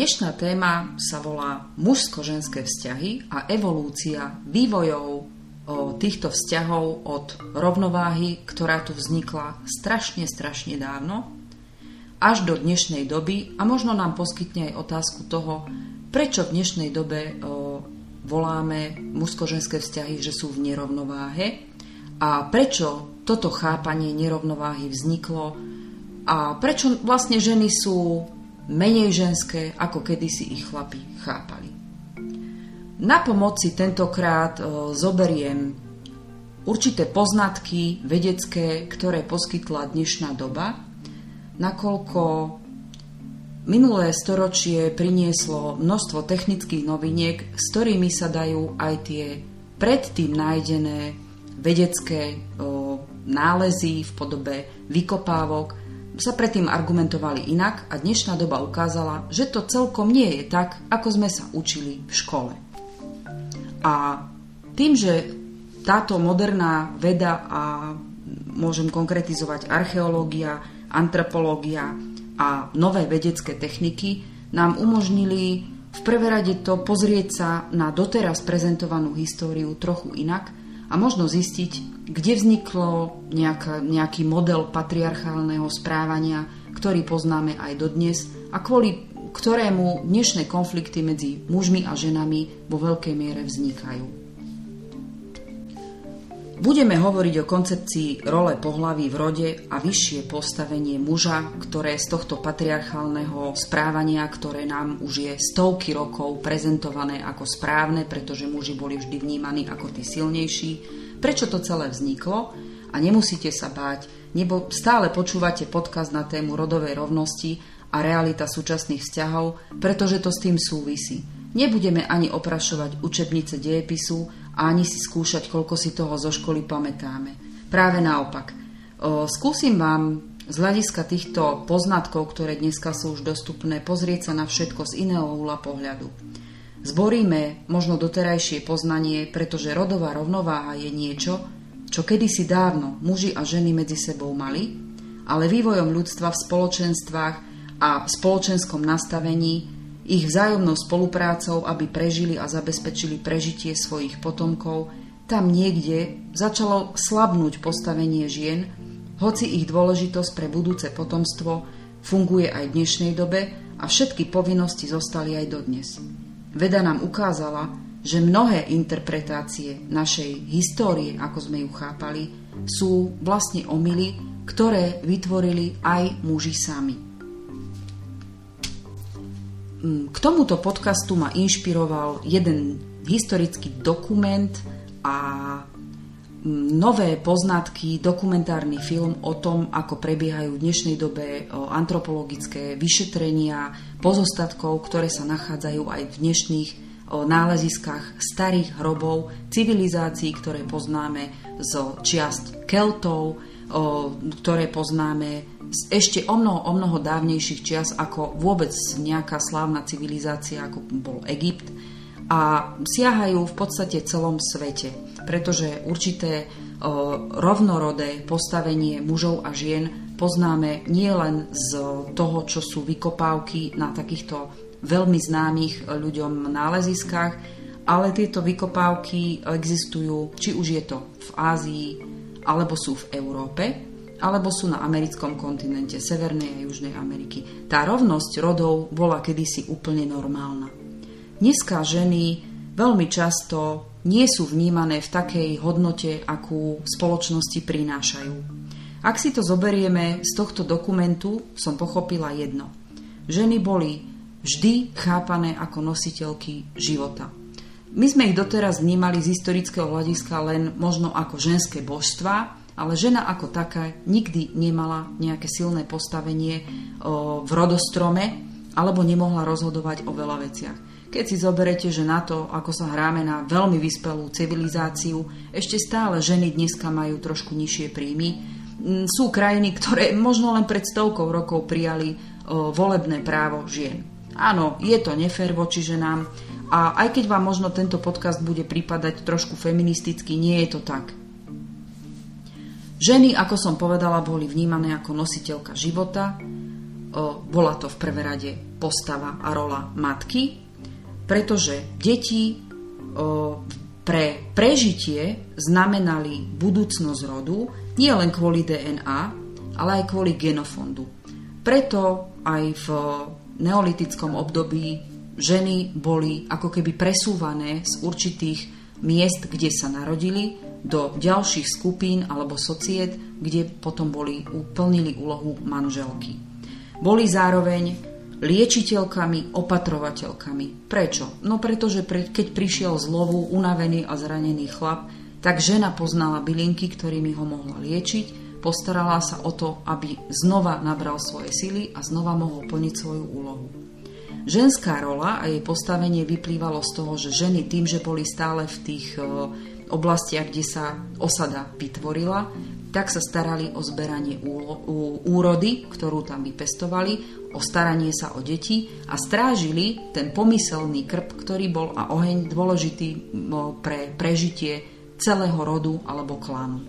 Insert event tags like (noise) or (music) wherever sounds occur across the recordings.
Dnešná téma sa volá mužsko-ženské vzťahy a evolúcia vývojov týchto vzťahov od rovnováhy, ktorá tu vznikla strašne, strašne dávno, až do dnešnej doby a možno nám poskytne aj otázku toho, prečo v dnešnej dobe voláme mužsko-ženské vzťahy, že sú v nerovnováhe a prečo toto chápanie nerovnováhy vzniklo a prečo vlastne ženy sú menej ženské, ako kedysi ich chlapi chápali. Na pomoci tentokrát e, zoberiem určité poznatky vedecké, ktoré poskytla dnešná doba, nakoľko minulé storočie prinieslo množstvo technických noviniek, s ktorými sa dajú aj tie predtým nájdené vedecké o, nálezy v podobe vykopávok sa predtým argumentovali inak a dnešná doba ukázala, že to celkom nie je tak, ako sme sa učili v škole. A tým, že táto moderná veda a môžem konkretizovať archeológia, antropológia a nové vedecké techniky nám umožnili v prvé rade to pozrieť sa na doteraz prezentovanú históriu trochu inak a možno zistiť, kde vzniklo nejaká, nejaký model patriarchálneho správania, ktorý poznáme aj dodnes a kvôli ktorému dnešné konflikty medzi mužmi a ženami vo veľkej miere vznikajú. Budeme hovoriť o koncepcii role pohlaví v rode a vyššie postavenie muža, ktoré z tohto patriarchálneho správania, ktoré nám už je stovky rokov prezentované ako správne, pretože muži boli vždy vnímaní ako tí silnejší, prečo to celé vzniklo a nemusíte sa báť, nebo stále počúvate podkaz na tému rodovej rovnosti a realita súčasných vzťahov, pretože to s tým súvisí. Nebudeme ani oprašovať učebnice dejepisu a ani si skúšať, koľko si toho zo školy pamätáme. Práve naopak. Skúsim vám z hľadiska týchto poznatkov, ktoré dneska sú už dostupné, pozrieť sa na všetko z iného uhla pohľadu. Zboríme možno doterajšie poznanie, pretože rodová rovnováha je niečo, čo kedysi dávno muži a ženy medzi sebou mali, ale vývojom ľudstva v spoločenstvách a v spoločenskom nastavení ich vzájomnou spoluprácou, aby prežili a zabezpečili prežitie svojich potomkov, tam niekde začalo slabnúť postavenie žien, hoci ich dôležitosť pre budúce potomstvo funguje aj v dnešnej dobe a všetky povinnosti zostali aj dodnes. Veda nám ukázala, že mnohé interpretácie našej histórie, ako sme ju chápali, sú vlastne omily, ktoré vytvorili aj muži sami. Mm, k tomuto podcastu ma inšpiroval jeden historický dokument a mm, nové poznatky, dokumentárny film o tom, ako prebiehajú v dnešnej dobe antropologické vyšetrenia pozostatkov, ktoré sa nachádzajú aj v dnešných náleziskách starých hrobov civilizácií, ktoré poznáme zo čiast Keltov, ktoré poznáme z ešte o mnoho, o mnoho dávnejších čias ako vôbec nejaká slávna civilizácia, ako bol Egypt. A siahajú v podstate celom svete, pretože určité rovnorodé postavenie mužov a žien poznáme nielen z toho, čo sú vykopávky na takýchto veľmi známych ľuďom náleziskách, ale tieto vykopávky existujú, či už je to v Ázii, alebo sú v Európe, alebo sú na americkom kontinente, Severnej a Južnej Ameriky. Tá rovnosť rodov bola kedysi úplne normálna. Dneska ženy veľmi často nie sú vnímané v takej hodnote, akú spoločnosti prinášajú. Ak si to zoberieme z tohto dokumentu, som pochopila jedno. Ženy boli vždy chápané ako nositeľky života. My sme ich doteraz vnímali z historického hľadiska len možno ako ženské božstva, ale žena ako taká nikdy nemala nejaké silné postavenie v rodostrome alebo nemohla rozhodovať o veľa veciach. Keď si zoberete, že na to, ako sa hráme na veľmi vyspelú civilizáciu, ešte stále ženy dneska majú trošku nižšie príjmy, Mm, sú krajiny, ktoré možno len pred stovkou rokov prijali volebné právo žien. Áno, je to nefér voči ženám a aj keď vám možno tento podcast bude prípadať trošku feministicky, nie je to tak. Ženy, ako som povedala, boli vnímané ako nositeľka života bola to v prvé rade postava a rola matky, pretože deti pre prežitie znamenali budúcnosť rodu nie len kvôli DNA, ale aj kvôli genofondu. Preto aj v neolitickom období ženy boli ako keby presúvané z určitých miest, kde sa narodili, do ďalších skupín alebo societ, kde potom boli uplnili úlohu manželky. Boli zároveň liečiteľkami, opatrovateľkami. Prečo? No pretože keď prišiel z lovu unavený a zranený chlap, tak žena poznala bylinky, ktorými ho mohla liečiť, postarala sa o to, aby znova nabral svoje sily a znova mohol plniť svoju úlohu. Ženská rola a jej postavenie vyplývalo z toho, že ženy tým, že boli stále v tých e, oblastiach, kde sa osada vytvorila, tak sa starali o zberanie úrody, ktorú tam vypestovali, o staranie sa o deti a strážili ten pomyselný krp, ktorý bol a oheň dôležitý pre prežitie celého rodu alebo klánu.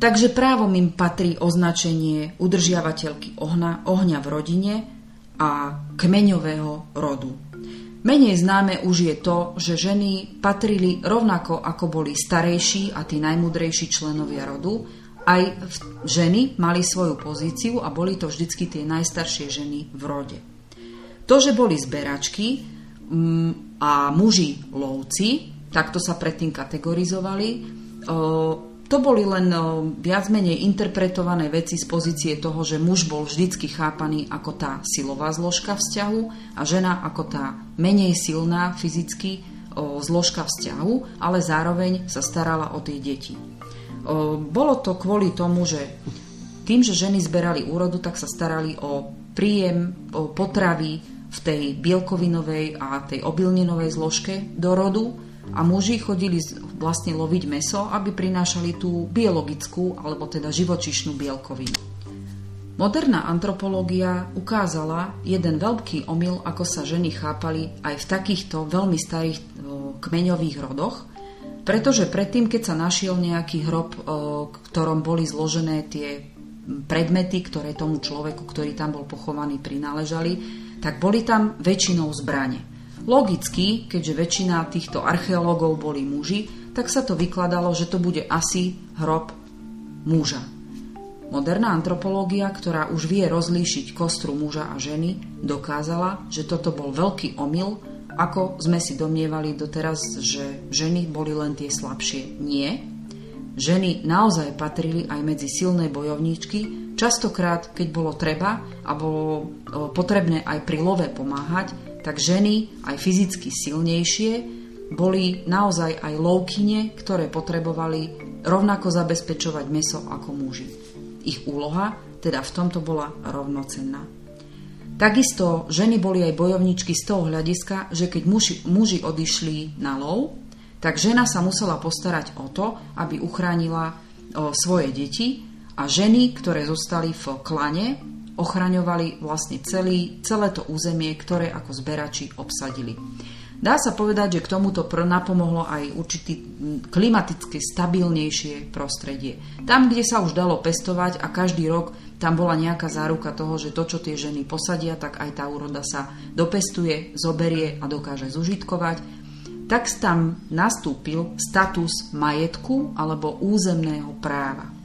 Takže právom im patrí označenie udržiavateľky ohňa, ohňa v rodine a kmeňového rodu. Menej známe už je to, že ženy patrili rovnako ako boli starejší a tí najmudrejší členovia rodu, aj ženy mali svoju pozíciu a boli to vždycky tie najstaršie ženy v rode. To, že boli zberačky mm, a muži lovci, takto sa predtým kategorizovali, to boli len viac menej interpretované veci z pozície toho, že muž bol vždycky chápaný ako tá silová zložka vzťahu a žena ako tá menej silná fyzicky zložka vzťahu, ale zároveň sa starala o tie deti. Bolo to kvôli tomu, že tým, že ženy zberali úrodu, tak sa starali o príjem potravy v tej bielkovinovej a tej obilninovej zložke do rodu a muži chodili vlastne loviť meso, aby prinášali tú biologickú alebo teda živočišnú bielkovinu. Moderná antropológia ukázala jeden veľký omyl, ako sa ženy chápali aj v takýchto veľmi starých kmeňových rodoch, pretože predtým, keď sa našiel nejaký hrob, v ktorom boli zložené tie predmety, ktoré tomu človeku, ktorý tam bol pochovaný, prináležali, tak boli tam väčšinou zbrane. Logicky, keďže väčšina týchto archeológov boli muži, tak sa to vykladalo, že to bude asi hrob muža. Moderná antropológia, ktorá už vie rozlíšiť kostru muža a ženy, dokázala, že toto bol veľký omyl ako sme si domnievali doteraz, že ženy boli len tie slabšie. Nie. Ženy naozaj patrili aj medzi silné bojovníčky, častokrát, keď bolo treba a bolo potrebné aj pri love pomáhať, tak ženy, aj fyzicky silnejšie, boli naozaj aj lovkyne, ktoré potrebovali rovnako zabezpečovať meso ako muži. Ich úloha teda v tomto bola rovnocenná. Takisto ženy boli aj bojovničky z toho hľadiska, že keď muži, muži odišli na lov, tak žena sa musela postarať o to, aby uchránila o, svoje deti a ženy, ktoré zostali v klane, ochraňovali vlastne celý, celé to územie, ktoré ako zberači obsadili. Dá sa povedať, že k tomuto napomohlo aj určitý klimaticky stabilnejšie prostredie. Tam, kde sa už dalo pestovať a každý rok tam bola nejaká záruka toho, že to, čo tie ženy posadia, tak aj tá úroda sa dopestuje, zoberie a dokáže zužitkovať, tak tam nastúpil status majetku alebo územného práva.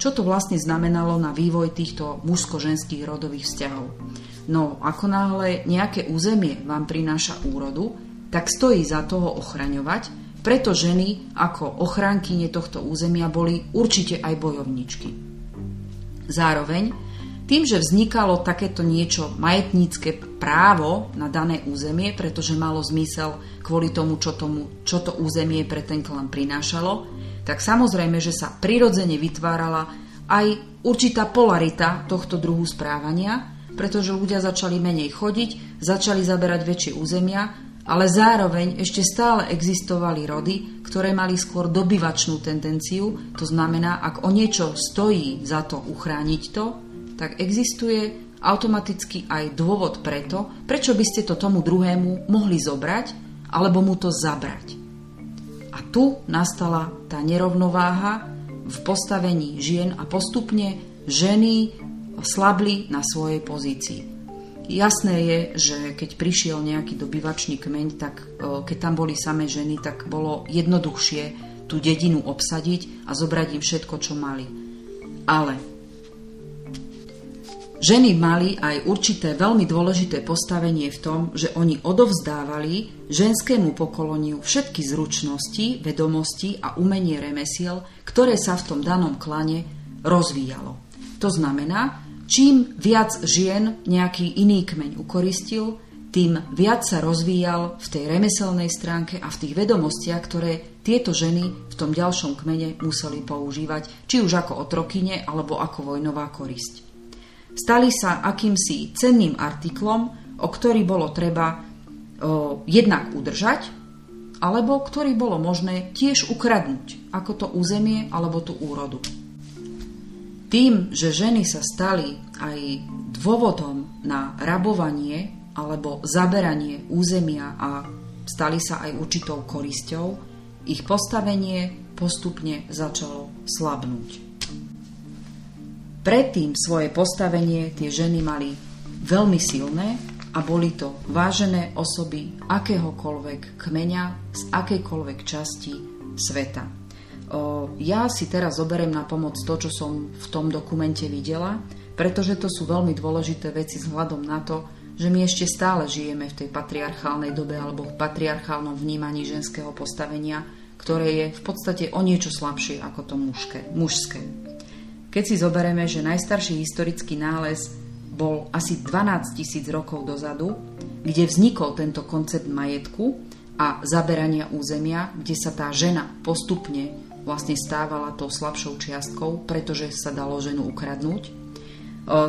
Čo to vlastne znamenalo na vývoj týchto mužsko-ženských rodových vzťahov? No, ako náhle nejaké územie vám prináša úrodu, tak stojí za toho ochraňovať, preto ženy ako ochránkyne tohto územia boli určite aj bojovničky. Zároveň, tým, že vznikalo takéto niečo majetnícke právo na dané územie, pretože malo zmysel kvôli tomu, čo, tomu, čo to územie pre ten klan prinášalo, tak samozrejme, že sa prirodzene vytvárala aj určitá polarita tohto druhu správania, pretože ľudia začali menej chodiť, začali zaberať väčšie územia ale zároveň ešte stále existovali rody, ktoré mali skôr dobyvačnú tendenciu, to znamená, ak o niečo stojí za to uchrániť to, tak existuje automaticky aj dôvod preto, prečo by ste to tomu druhému mohli zobrať alebo mu to zabrať. Tu nastala tá nerovnováha v postavení žien a postupne ženy slabli na svojej pozícii. Jasné je, že keď prišiel nejaký dobyvačný kmeň, tak keď tam boli samé ženy, tak bolo jednoduchšie tú dedinu obsadiť a zobrať im všetko, čo mali. Ale Ženy mali aj určité veľmi dôležité postavenie v tom, že oni odovzdávali ženskému pokoloniu všetky zručnosti, vedomosti a umenie remesiel, ktoré sa v tom danom klane rozvíjalo. To znamená, čím viac žien nejaký iný kmeň ukoristil, tým viac sa rozvíjal v tej remeselnej stránke a v tých vedomostiach, ktoré tieto ženy v tom ďalšom kmene museli používať, či už ako otrokyne alebo ako vojnová korisť stali sa akýmsi cenným artiklom, o ktorý bolo treba o, jednak udržať, alebo ktorý bolo možné tiež ukradnúť, ako to územie alebo tú úrodu. Tým, že ženy sa stali aj dôvodom na rabovanie alebo zaberanie územia a stali sa aj určitou korisťou, ich postavenie postupne začalo slabnúť. Predtým svoje postavenie tie ženy mali veľmi silné a boli to vážené osoby akéhokoľvek kmeňa z akejkoľvek časti sveta. Ja si teraz zoberiem na pomoc to, čo som v tom dokumente videla, pretože to sú veľmi dôležité veci vzhľadom na to, že my ešte stále žijeme v tej patriarchálnej dobe alebo v patriarchálnom vnímaní ženského postavenia, ktoré je v podstate o niečo slabšie ako to mužské. mužské. Keď si zoberieme, že najstarší historický nález bol asi 12 tisíc rokov dozadu, kde vznikol tento koncept majetku a zaberania územia, kde sa tá žena postupne vlastne stávala tou slabšou čiastkou, pretože sa dalo ženu ukradnúť.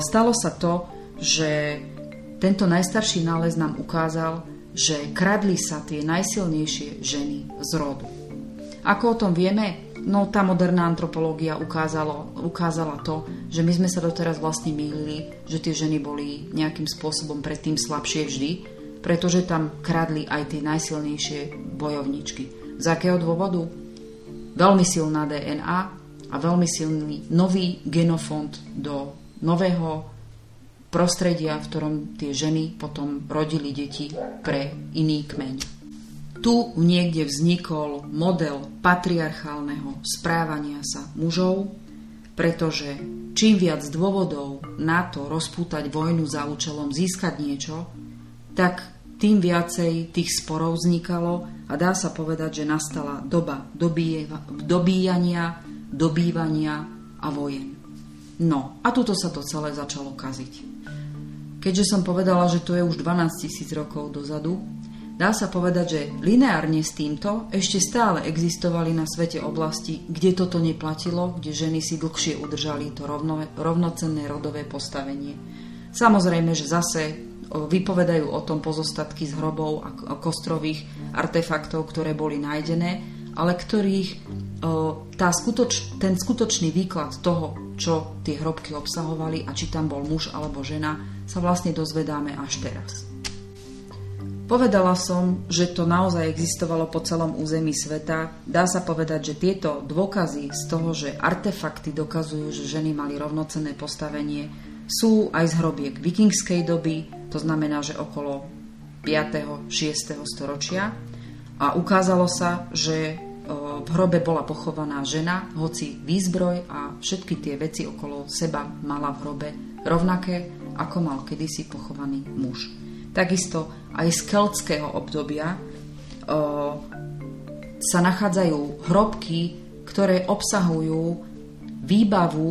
Stalo sa to, že tento najstarší nález nám ukázal, že kradli sa tie najsilnejšie ženy z rodu. Ako o tom vieme? No tá moderná antropológia ukázalo, ukázala to, že my sme sa doteraz vlastne mýlili, že tie ženy boli nejakým spôsobom predtým slabšie vždy, pretože tam kradli aj tie najsilnejšie bojovničky. Z akého dôvodu? Veľmi silná DNA a veľmi silný nový genofond do nového prostredia, v ktorom tie ženy potom rodili deti pre iný kmeň. Tu niekde vznikol model patriarchálneho správania sa mužov, pretože čím viac dôvodov na to rozpútať vojnu za účelom získať niečo, tak tým viacej tých sporov vznikalo a dá sa povedať, že nastala doba dobíjania, dobývania a vojen. No a tuto sa to celé začalo kaziť. Keďže som povedala, že to je už 12 tisíc rokov dozadu, Dá sa povedať, že lineárne s týmto ešte stále existovali na svete oblasti, kde toto neplatilo, kde ženy si dlhšie udržali to rovno, rovnocenné rodové postavenie. Samozrejme, že zase vypovedajú o tom pozostatky z hrobov a kostrových artefaktov, ktoré boli nájdené, ale ktorých tá skutoč, ten skutočný výklad toho, čo tie hrobky obsahovali a či tam bol muž alebo žena, sa vlastne dozvedáme až teraz. Povedala som, že to naozaj existovalo po celom území sveta. Dá sa povedať, že tieto dôkazy z toho, že artefakty dokazujú, že ženy mali rovnocenné postavenie, sú aj z hrobiek vikingskej doby, to znamená, že okolo 5. 6. storočia. A ukázalo sa, že v hrobe bola pochovaná žena, hoci výzbroj a všetky tie veci okolo seba mala v hrobe rovnaké, ako mal kedysi pochovaný muž. Takisto aj z keltského obdobia sa nachádzajú hrobky, ktoré obsahujú výbavu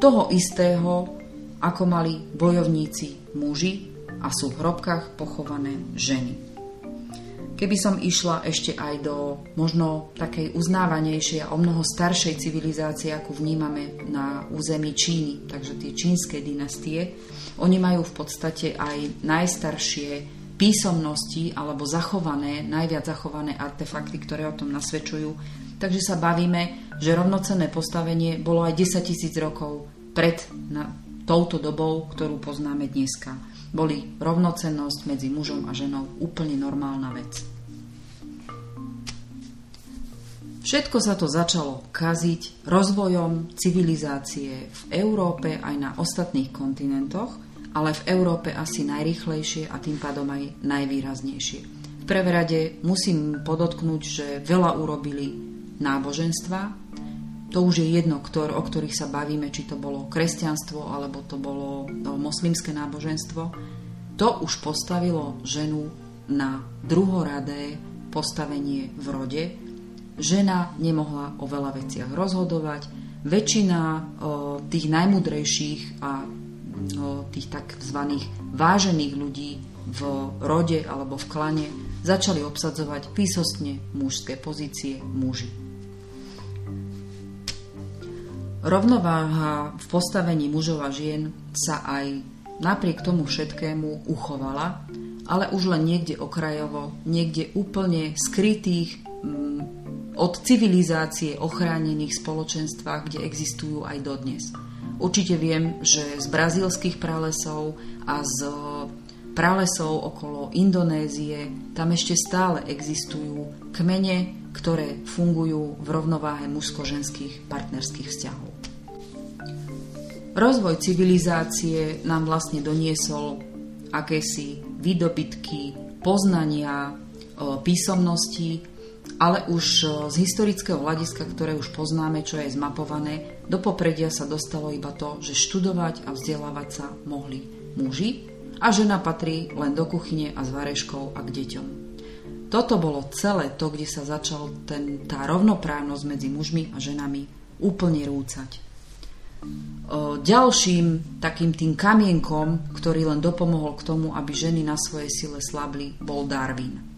toho istého, ako mali bojovníci muži a sú v hrobkách pochované ženy. Keby som išla ešte aj do možno takej uznávanejšej a o mnoho staršej civilizácie, ako vnímame na území Číny, takže tie čínske dynastie, oni majú v podstate aj najstaršie písomnosti alebo zachované, najviac zachované artefakty, ktoré o tom nasvedčujú. Takže sa bavíme, že rovnocenné postavenie bolo aj 10 tisíc rokov pred na, touto dobou, ktorú poznáme dneska. Boli rovnocennosť medzi mužom a ženou úplne normálna vec. Všetko sa to začalo kaziť rozvojom civilizácie v Európe aj na ostatných kontinentoch, ale v Európe asi najrychlejšie a tým pádom aj najvýraznejšie. V prvé rade musím podotknúť, že veľa urobili náboženstva. To už je jedno, ktor, o ktorých sa bavíme, či to bolo kresťanstvo alebo to bolo moslimské náboženstvo. To už postavilo ženu na druhoradé postavenie v rode, žena nemohla o veľa veciach rozhodovať. Väčšina o, tých najmudrejších a o, tých tzv. vážených ľudí v rode alebo v klane začali obsadzovať výsostne mužské pozície muži. Rovnováha v postavení mužov a žien sa aj napriek tomu všetkému uchovala, ale už len niekde okrajovo, niekde úplne skrytých od civilizácie ochránených spoločenstvách, kde existujú aj dodnes. Určite viem, že z brazílskych pralesov a z pralesov okolo Indonézie tam ešte stále existujú kmene, ktoré fungujú v rovnováhe mužsko-ženských partnerských vzťahov. Rozvoj civilizácie nám vlastne doniesol akési výdobytky, poznania, písomnosti, ale už z historického hľadiska, ktoré už poznáme, čo je zmapované, do popredia sa dostalo iba to, že študovať a vzdelávať sa mohli muži a žena patrí len do kuchyne a s vareškou a k deťom. Toto bolo celé to, kde sa začal ten, tá rovnoprávnosť medzi mužmi a ženami úplne rúcať. Ďalším takým tým kamienkom, ktorý len dopomohol k tomu, aby ženy na svojej sile slabli, bol Darwin.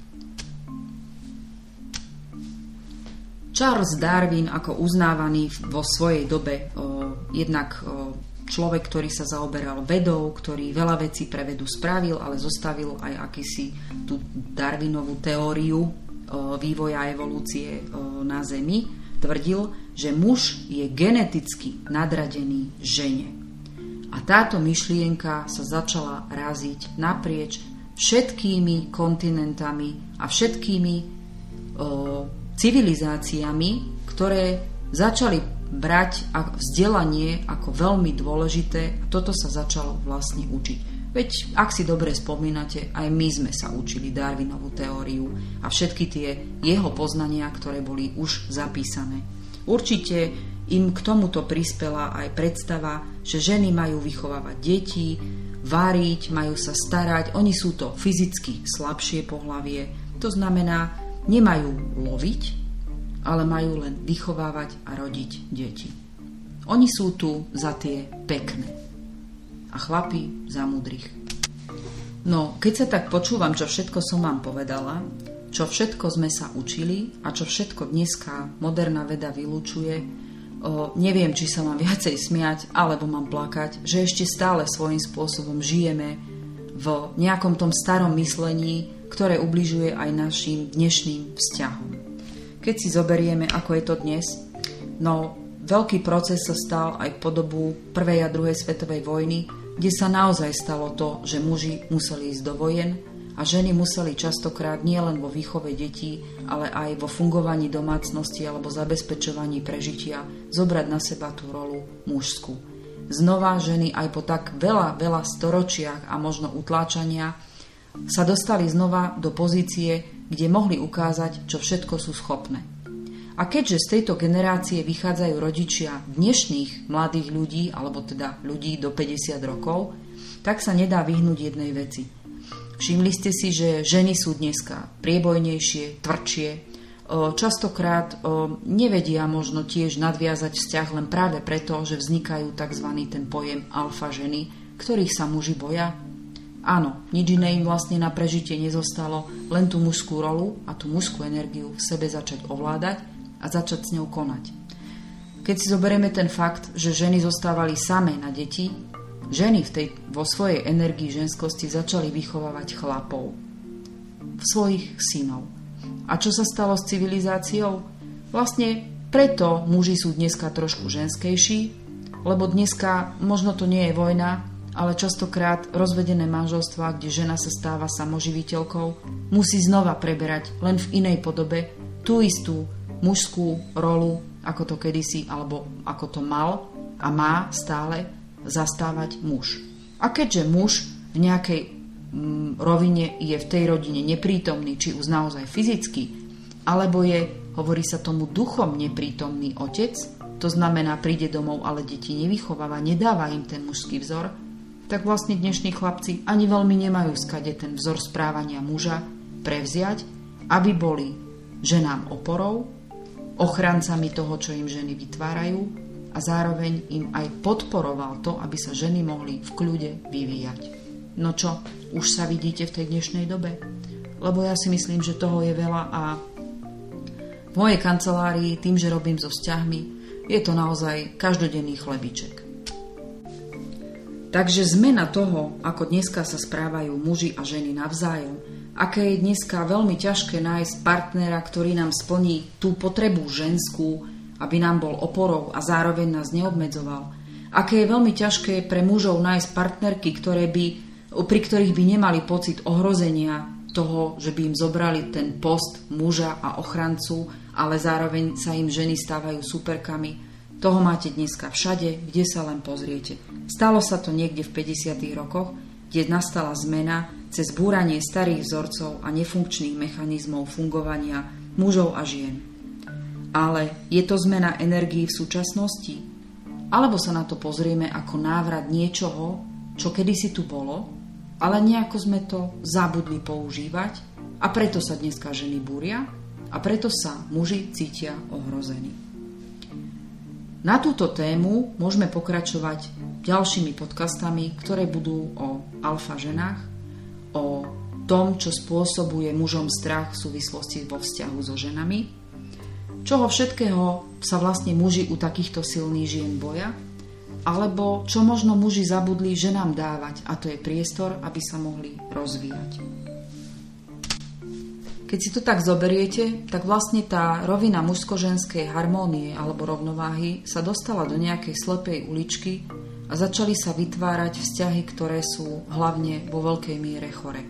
Charles Darwin ako uznávaný vo svojej dobe o, jednak o, človek, ktorý sa zaoberal vedou, ktorý veľa vecí pre vedu spravil, ale zostavil aj akýsi tú Darwinovú teóriu o, vývoja evolúcie o, na Zemi, tvrdil, že muž je geneticky nadradený žene. A táto myšlienka sa začala raziť naprieč všetkými kontinentami a všetkými o, civilizáciami, ktoré začali brať vzdelanie ako veľmi dôležité a toto sa začalo vlastne učiť. Veď, ak si dobre spomínate, aj my sme sa učili Darwinovú teóriu a všetky tie jeho poznania, ktoré boli už zapísané. Určite im k tomuto prispela aj predstava, že ženy majú vychovávať deti, váriť, majú sa starať, oni sú to fyzicky slabšie pohlavie, to znamená, nemajú loviť, ale majú len vychovávať a rodiť deti. Oni sú tu za tie pekné a chlapi za mudrých. No, keď sa tak počúvam, čo všetko som vám povedala, čo všetko sme sa učili a čo všetko dneska moderná veda vylúčuje, o, neviem, či sa mám (laughs) viacej smiať alebo mám plakať, že ešte stále svojím spôsobom žijeme v nejakom tom starom myslení, ktoré ubližuje aj našim dnešným vzťahom. Keď si zoberieme, ako je to dnes, no veľký proces sa stal aj po dobu prvej a druhej svetovej vojny, kde sa naozaj stalo to, že muži museli ísť do vojen a ženy museli častokrát nielen vo výchove detí, ale aj vo fungovaní domácnosti alebo zabezpečovaní prežitia zobrať na seba tú rolu mužskú. Znova ženy aj po tak veľa, veľa storočiach a možno utláčania sa dostali znova do pozície, kde mohli ukázať, čo všetko sú schopné. A keďže z tejto generácie vychádzajú rodičia dnešných mladých ľudí, alebo teda ľudí do 50 rokov, tak sa nedá vyhnúť jednej veci. Všimli ste si, že ženy sú dneska priebojnejšie, tvrdšie, častokrát nevedia možno tiež nadviazať vzťah len práve preto, že vznikajú tzv. ten pojem alfa ženy, ktorých sa muži boja, Áno, nič iné im vlastne na prežitie nezostalo, len tú mužskú rolu a tú mužskú energiu v sebe začať ovládať a začať s ňou konať. Keď si zoberieme ten fakt, že ženy zostávali samé na deti, ženy v tej, vo svojej energii ženskosti začali vychovávať chlapov, svojich synov. A čo sa stalo s civilizáciou? Vlastne preto muži sú dneska trošku ženskejší, lebo dneska možno to nie je vojna, ale častokrát rozvedené manželstva, kde žena sa stáva samoživiteľkou, musí znova preberať len v inej podobe tú istú mužskú rolu, ako to kedysi, alebo ako to mal a má stále zastávať muž. A keďže muž v nejakej mm, rovine je v tej rodine neprítomný, či už naozaj fyzicky, alebo je, hovorí sa tomu, duchom neprítomný otec, to znamená, príde domov, ale deti nevychováva, nedáva im ten mužský vzor, tak vlastne dnešní chlapci ani veľmi nemajú skade ten vzor správania muža prevziať, aby boli ženám oporou, ochrancami toho, čo im ženy vytvárajú a zároveň im aj podporoval to, aby sa ženy mohli v kľude vyvíjať. No čo, už sa vidíte v tej dnešnej dobe? Lebo ja si myslím, že toho je veľa a v mojej kancelárii, tým, že robím so vzťahmi, je to naozaj každodenný chlebiček. Takže zmena toho, ako dneska sa správajú muži a ženy navzájom, aké je dneska veľmi ťažké nájsť partnera, ktorý nám splní tú potrebu ženskú, aby nám bol oporou a zároveň nás neobmedzoval. Aké je veľmi ťažké pre mužov nájsť partnerky, ktoré by, pri ktorých by nemali pocit ohrozenia toho, že by im zobrali ten post muža a ochrancu ale zároveň sa im ženy stávajú superkami. Toho máte dneska všade, kde sa len pozriete. Stalo sa to niekde v 50. rokoch, kde nastala zmena cez búranie starých vzorcov a nefunkčných mechanizmov fungovania mužov a žien. Ale je to zmena energií v súčasnosti? Alebo sa na to pozrieme ako návrat niečoho, čo kedysi tu bolo, ale nejako sme to zabudli používať a preto sa dneska ženy búria a preto sa muži cítia ohrození. Na túto tému môžeme pokračovať ďalšími podcastami, ktoré budú o alfa ženách, o tom, čo spôsobuje mužom strach v súvislosti vo vzťahu so ženami, čoho všetkého sa vlastne muži u takýchto silných žien boja, alebo čo možno muži zabudli ženám dávať, a to je priestor, aby sa mohli rozvíjať. Keď si to tak zoberiete, tak vlastne tá rovina mužsko-ženskej harmónie alebo rovnováhy sa dostala do nejakej slepej uličky a začali sa vytvárať vzťahy, ktoré sú hlavne vo veľkej miere chore.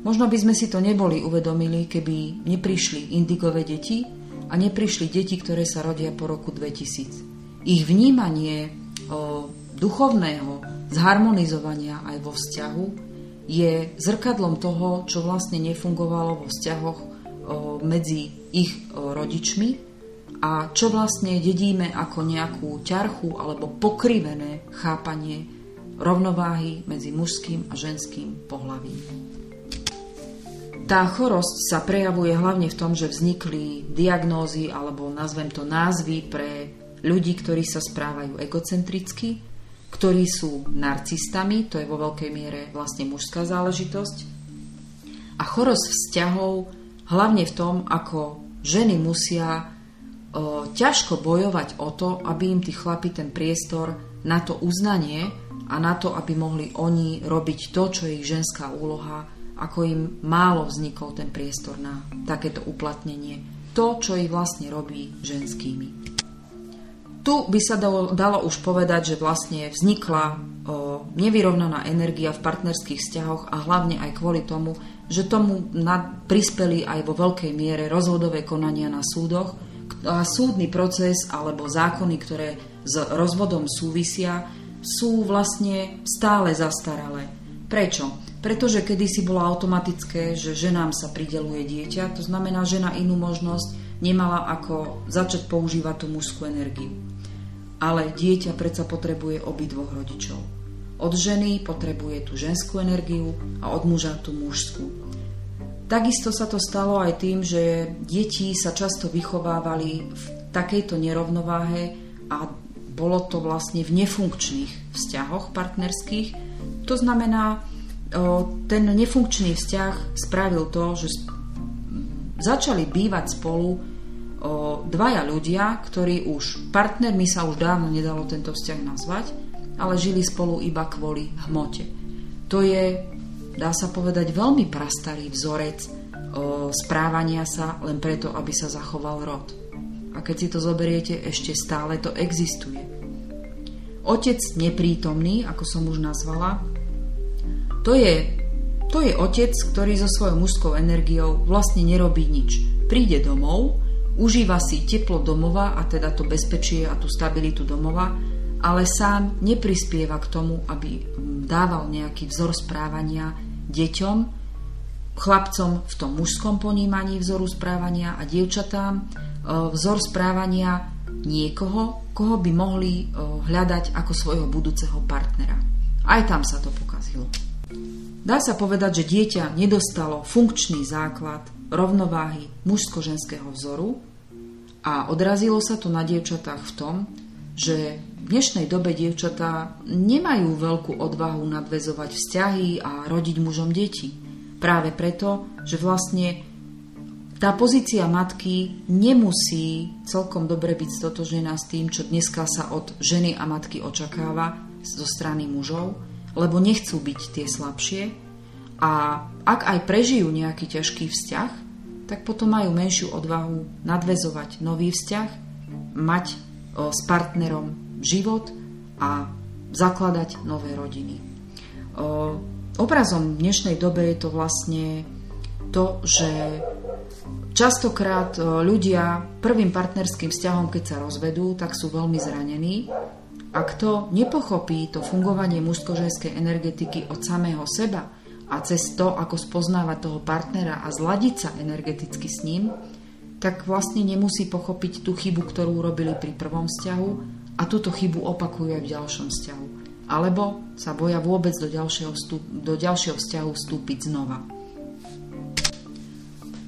Možno by sme si to neboli uvedomili, keby neprišli indigové deti a neprišli deti, ktoré sa rodia po roku 2000. Ich vnímanie o, duchovného zharmonizovania aj vo vzťahu je zrkadlom toho, čo vlastne nefungovalo vo vzťahoch medzi ich rodičmi a čo vlastne dedíme ako nejakú ťarchu alebo pokrivené chápanie rovnováhy medzi mužským a ženským pohľavím. Tá chorosť sa prejavuje hlavne v tom, že vznikli diagnózy alebo nazvem to názvy pre ľudí, ktorí sa správajú egocentricky, ktorí sú narcistami, to je vo veľkej miere vlastne mužská záležitosť. A chorosť vzťahov hlavne v tom, ako ženy musia o, ťažko bojovať o to, aby im tí chlapi ten priestor na to uznanie a na to, aby mohli oni robiť to, čo je ich ženská úloha, ako im málo vznikol ten priestor na takéto uplatnenie. To, čo ich vlastne robí ženskými. Tu by sa dalo, už povedať, že vlastne vznikla o, nevyrovnaná energia v partnerských vzťahoch a hlavne aj kvôli tomu, že tomu nad, prispeli aj vo veľkej miere rozvodové konania na súdoch a súdny proces alebo zákony, ktoré s rozvodom súvisia, sú vlastne stále zastaralé. Prečo? Pretože kedysi bolo automatické, že ženám sa prideluje dieťa, to znamená, že na inú možnosť nemala ako začať používať tú mužskú energiu ale dieťa predsa potrebuje obidvoch rodičov. Od ženy potrebuje tú ženskú energiu a od muža tú mužskú. Takisto sa to stalo aj tým, že deti sa často vychovávali v takejto nerovnováhe a bolo to vlastne v nefunkčných vzťahoch partnerských. To znamená, ten nefunkčný vzťah spravil to, že začali bývať spolu dvaja ľudia, ktorí už partnermi sa už dávno nedalo tento vzťah nazvať, ale žili spolu iba kvôli hmote. To je, dá sa povedať, veľmi prastarý vzorec správania sa len preto, aby sa zachoval rod. A keď si to zoberiete, ešte stále to existuje. Otec neprítomný, ako som už nazvala, to je, to je otec, ktorý so svojou mužskou energiou vlastne nerobí nič. Príde domov, užíva si teplo domova a teda to bezpečie a tú stabilitu domova, ale sám neprispieva k tomu, aby dával nejaký vzor správania deťom, chlapcom v tom mužskom ponímaní vzoru správania a dievčatám e, vzor správania niekoho, koho by mohli e, hľadať ako svojho budúceho partnera. Aj tam sa to pokazilo. Dá sa povedať, že dieťa nedostalo funkčný základ rovnováhy mužsko-ženského vzoru a odrazilo sa to na dievčatách v tom, že v dnešnej dobe dievčatá nemajú veľkú odvahu nadvezovať vzťahy a rodiť mužom deti. Práve preto, že vlastne tá pozícia matky nemusí celkom dobre byť stotožnená s tým, čo dneska sa od ženy a matky očakáva zo strany mužov, lebo nechcú byť tie slabšie a ak aj prežijú nejaký ťažký vzťah, tak potom majú menšiu odvahu nadvezovať nový vzťah, mať s partnerom život a zakladať nové rodiny. O, obrazom dnešnej dobe je to vlastne to, že Častokrát ľudia prvým partnerským vzťahom, keď sa rozvedú, tak sú veľmi zranení. A kto nepochopí to fungovanie mužsko-ženskej energetiky od samého seba a cez to, ako spoznávať toho partnera a zladiť sa energeticky s ním, tak vlastne nemusí pochopiť tú chybu, ktorú urobili pri prvom vzťahu a túto chybu opakujú aj v ďalšom vzťahu. Alebo sa boja vôbec do ďalšieho, vstup, do ďalšieho vzťahu vstúpiť znova.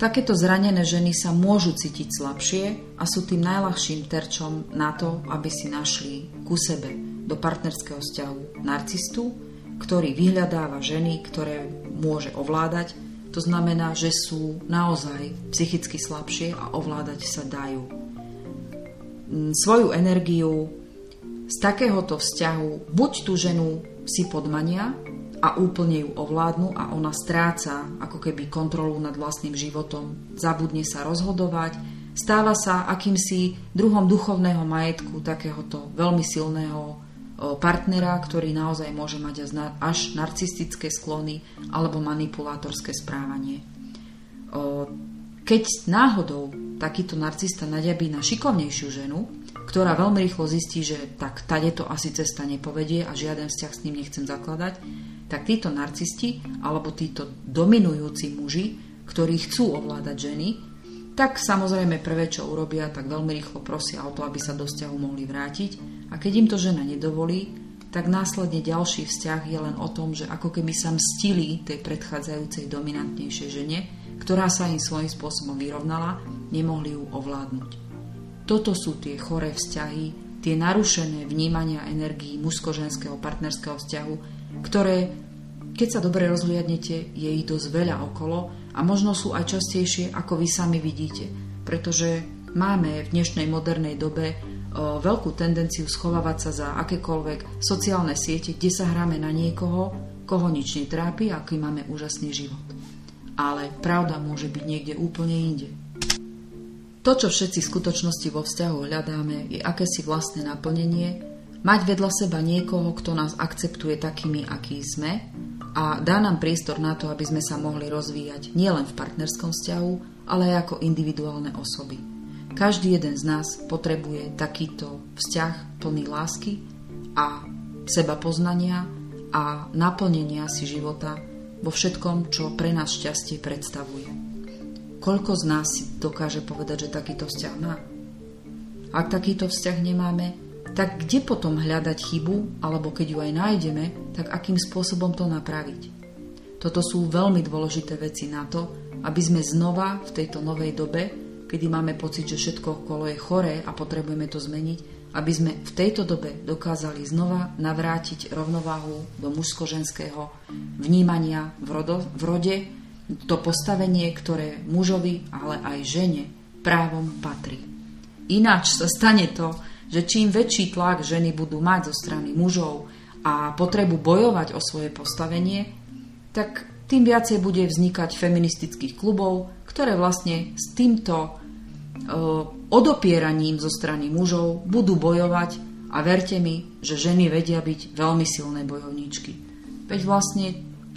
Takéto zranené ženy sa môžu cítiť slabšie a sú tým najľahším terčom na to, aby si našli ku sebe do partnerského vzťahu narcistu, ktorý vyhľadáva ženy, ktoré môže ovládať. To znamená, že sú naozaj psychicky slabšie a ovládať sa dajú. Mm, svoju energiu z takéhoto vzťahu buď tú ženu si podmania a úplne ju ovládnu a ona stráca ako keby kontrolu nad vlastným životom, zabudne sa rozhodovať, stáva sa akýmsi druhom duchovného majetku takéhoto veľmi silného partnera, ktorý naozaj môže mať až narcistické sklony alebo manipulátorské správanie. Keď náhodou takýto narcista naďabí na šikovnejšiu ženu, ktorá veľmi rýchlo zistí, že tak tade to asi cesta nepovedie a žiaden vzťah s ním nechcem zakladať, tak títo narcisti alebo títo dominujúci muži, ktorí chcú ovládať ženy, tak samozrejme prvé, čo urobia, tak veľmi rýchlo prosia o to, aby sa do vzťahu mohli vrátiť a keď im to žena nedovolí, tak následne ďalší vzťah je len o tom, že ako keby sa mstili tej predchádzajúcej dominantnejšej žene, ktorá sa im svojím spôsobom vyrovnala, nemohli ju ovládnuť. Toto sú tie choré vzťahy, tie narušené vnímania energií mužsko-ženského partnerského vzťahu, ktoré keď sa dobre rozhliadnete, je ich dosť veľa okolo a možno sú aj častejšie, ako vy sami vidíte, pretože máme v dnešnej modernej dobe veľkú tendenciu schovávať sa za akékoľvek sociálne siete, kde sa hráme na niekoho, koho nič netrápi a aký máme úžasný život. Ale pravda môže byť niekde úplne inde. To, čo všetci v skutočnosti vo vzťahu hľadáme, je akési vlastné naplnenie, mať vedľa seba niekoho, kto nás akceptuje takými, aký sme a dá nám priestor na to, aby sme sa mohli rozvíjať nielen v partnerskom vzťahu, ale aj ako individuálne osoby. Každý jeden z nás potrebuje takýto vzťah plný lásky a seba poznania a naplnenia si života vo všetkom, čo pre nás šťastie predstavuje. Koľko z nás si dokáže povedať, že takýto vzťah má? Ak takýto vzťah nemáme, tak kde potom hľadať chybu, alebo keď ju aj nájdeme, tak akým spôsobom to napraviť? Toto sú veľmi dôležité veci na to, aby sme znova v tejto novej dobe, kedy máme pocit, že všetko okolo je choré a potrebujeme to zmeniť, aby sme v tejto dobe dokázali znova navrátiť rovnováhu do mužsko-ženského vnímania v, rodo, v rode, to postavenie, ktoré mužovi, ale aj žene právom patrí. Ináč sa stane to, že čím väčší tlak ženy budú mať zo strany mužov a potrebu bojovať o svoje postavenie, tak tým viacej bude vznikať feministických klubov, ktoré vlastne s týmto e, odopieraním zo strany mužov budú bojovať a verte mi, že ženy vedia byť veľmi silné bojovníčky. Veď vlastne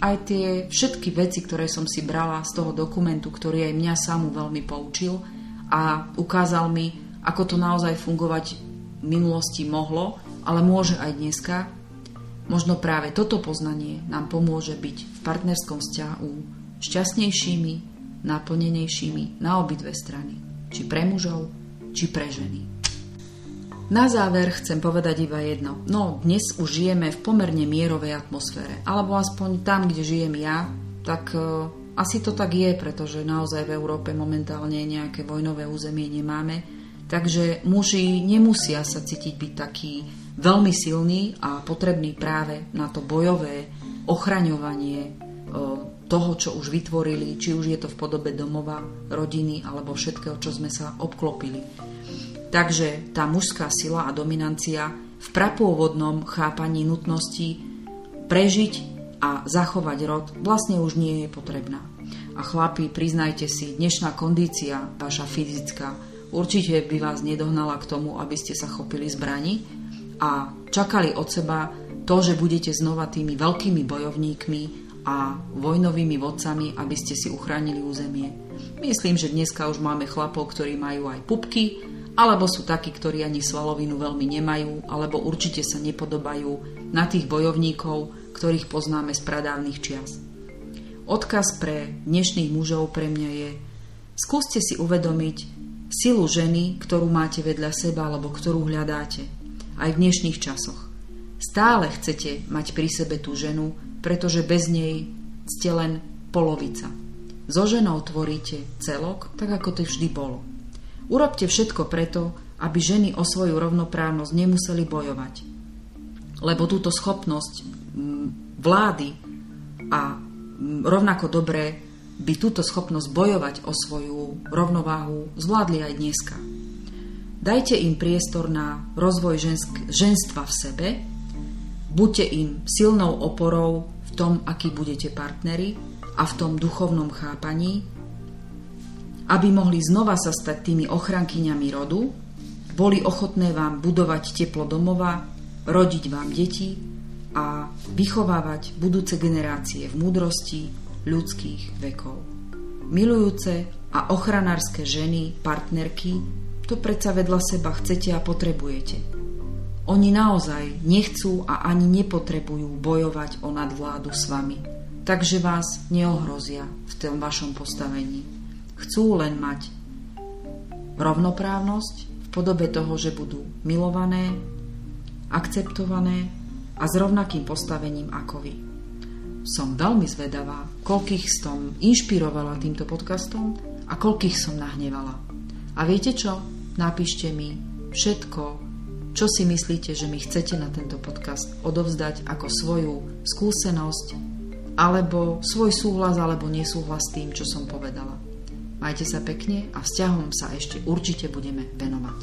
aj tie všetky veci, ktoré som si brala z toho dokumentu, ktorý aj mňa samú veľmi poučil a ukázal mi, ako to naozaj fungovať minulosti mohlo, ale môže aj dneska. Možno práve toto poznanie nám pomôže byť v partnerskom vzťahu šťastnejšími, naplnenejšími na obidve strany. Či pre mužov, či pre ženy. Na záver chcem povedať iba jedno. No, dnes už žijeme v pomerne mierovej atmosfére. Alebo aspoň tam, kde žijem ja, tak uh, asi to tak je, pretože naozaj v Európe momentálne nejaké vojnové územie nemáme. Takže muži nemusia sa cítiť byť taký veľmi silný a potrebný práve na to bojové ochraňovanie toho, čo už vytvorili, či už je to v podobe domova, rodiny alebo všetkého, čo sme sa obklopili. Takže tá mužská sila a dominancia v prapôvodnom chápaní nutnosti prežiť a zachovať rod vlastne už nie je potrebná. A chlapi, priznajte si, dnešná kondícia, vaša fyzická, určite by vás nedohnala k tomu, aby ste sa chopili zbraní a čakali od seba to, že budete znova tými veľkými bojovníkmi a vojnovými vodcami, aby ste si uchránili územie. Myslím, že dneska už máme chlapov, ktorí majú aj pupky, alebo sú takí, ktorí ani svalovinu veľmi nemajú, alebo určite sa nepodobajú na tých bojovníkov, ktorých poznáme z pradávnych čias. Odkaz pre dnešných mužov pre mňa je skúste si uvedomiť, silu ženy, ktorú máte vedľa seba alebo ktorú hľadáte, aj v dnešných časoch. Stále chcete mať pri sebe tú ženu, pretože bez nej ste len polovica. So ženou tvoríte celok, tak ako to vždy bolo. Urobte všetko preto, aby ženy o svoju rovnoprávnosť nemuseli bojovať. Lebo túto schopnosť vlády a rovnako dobré by túto schopnosť bojovať o svoju rovnováhu zvládli aj dneska. Dajte im priestor na rozvoj žensk- ženstva v sebe, buďte im silnou oporou v tom, aký budete partneri a v tom duchovnom chápaní, aby mohli znova sa stať tými ochrankyňami rodu, boli ochotné vám budovať teplo domova, rodiť vám deti a vychovávať budúce generácie v múdrosti, ľudských vekov. Milujúce a ochranárske ženy, partnerky, to predsa vedľa seba chcete a potrebujete. Oni naozaj nechcú a ani nepotrebujú bojovať o nadvládu s vami, takže vás neohrozia v tom vašom postavení. Chcú len mať rovnoprávnosť v podobe toho, že budú milované, akceptované a s rovnakým postavením ako vy som veľmi zvedavá, koľkých som inšpirovala týmto podcastom a koľkých som nahnevala. A viete čo? Napíšte mi všetko, čo si myslíte, že mi chcete na tento podcast odovzdať ako svoju skúsenosť alebo svoj súhlas alebo nesúhlas s tým, čo som povedala. Majte sa pekne a vzťahom sa ešte určite budeme venovať.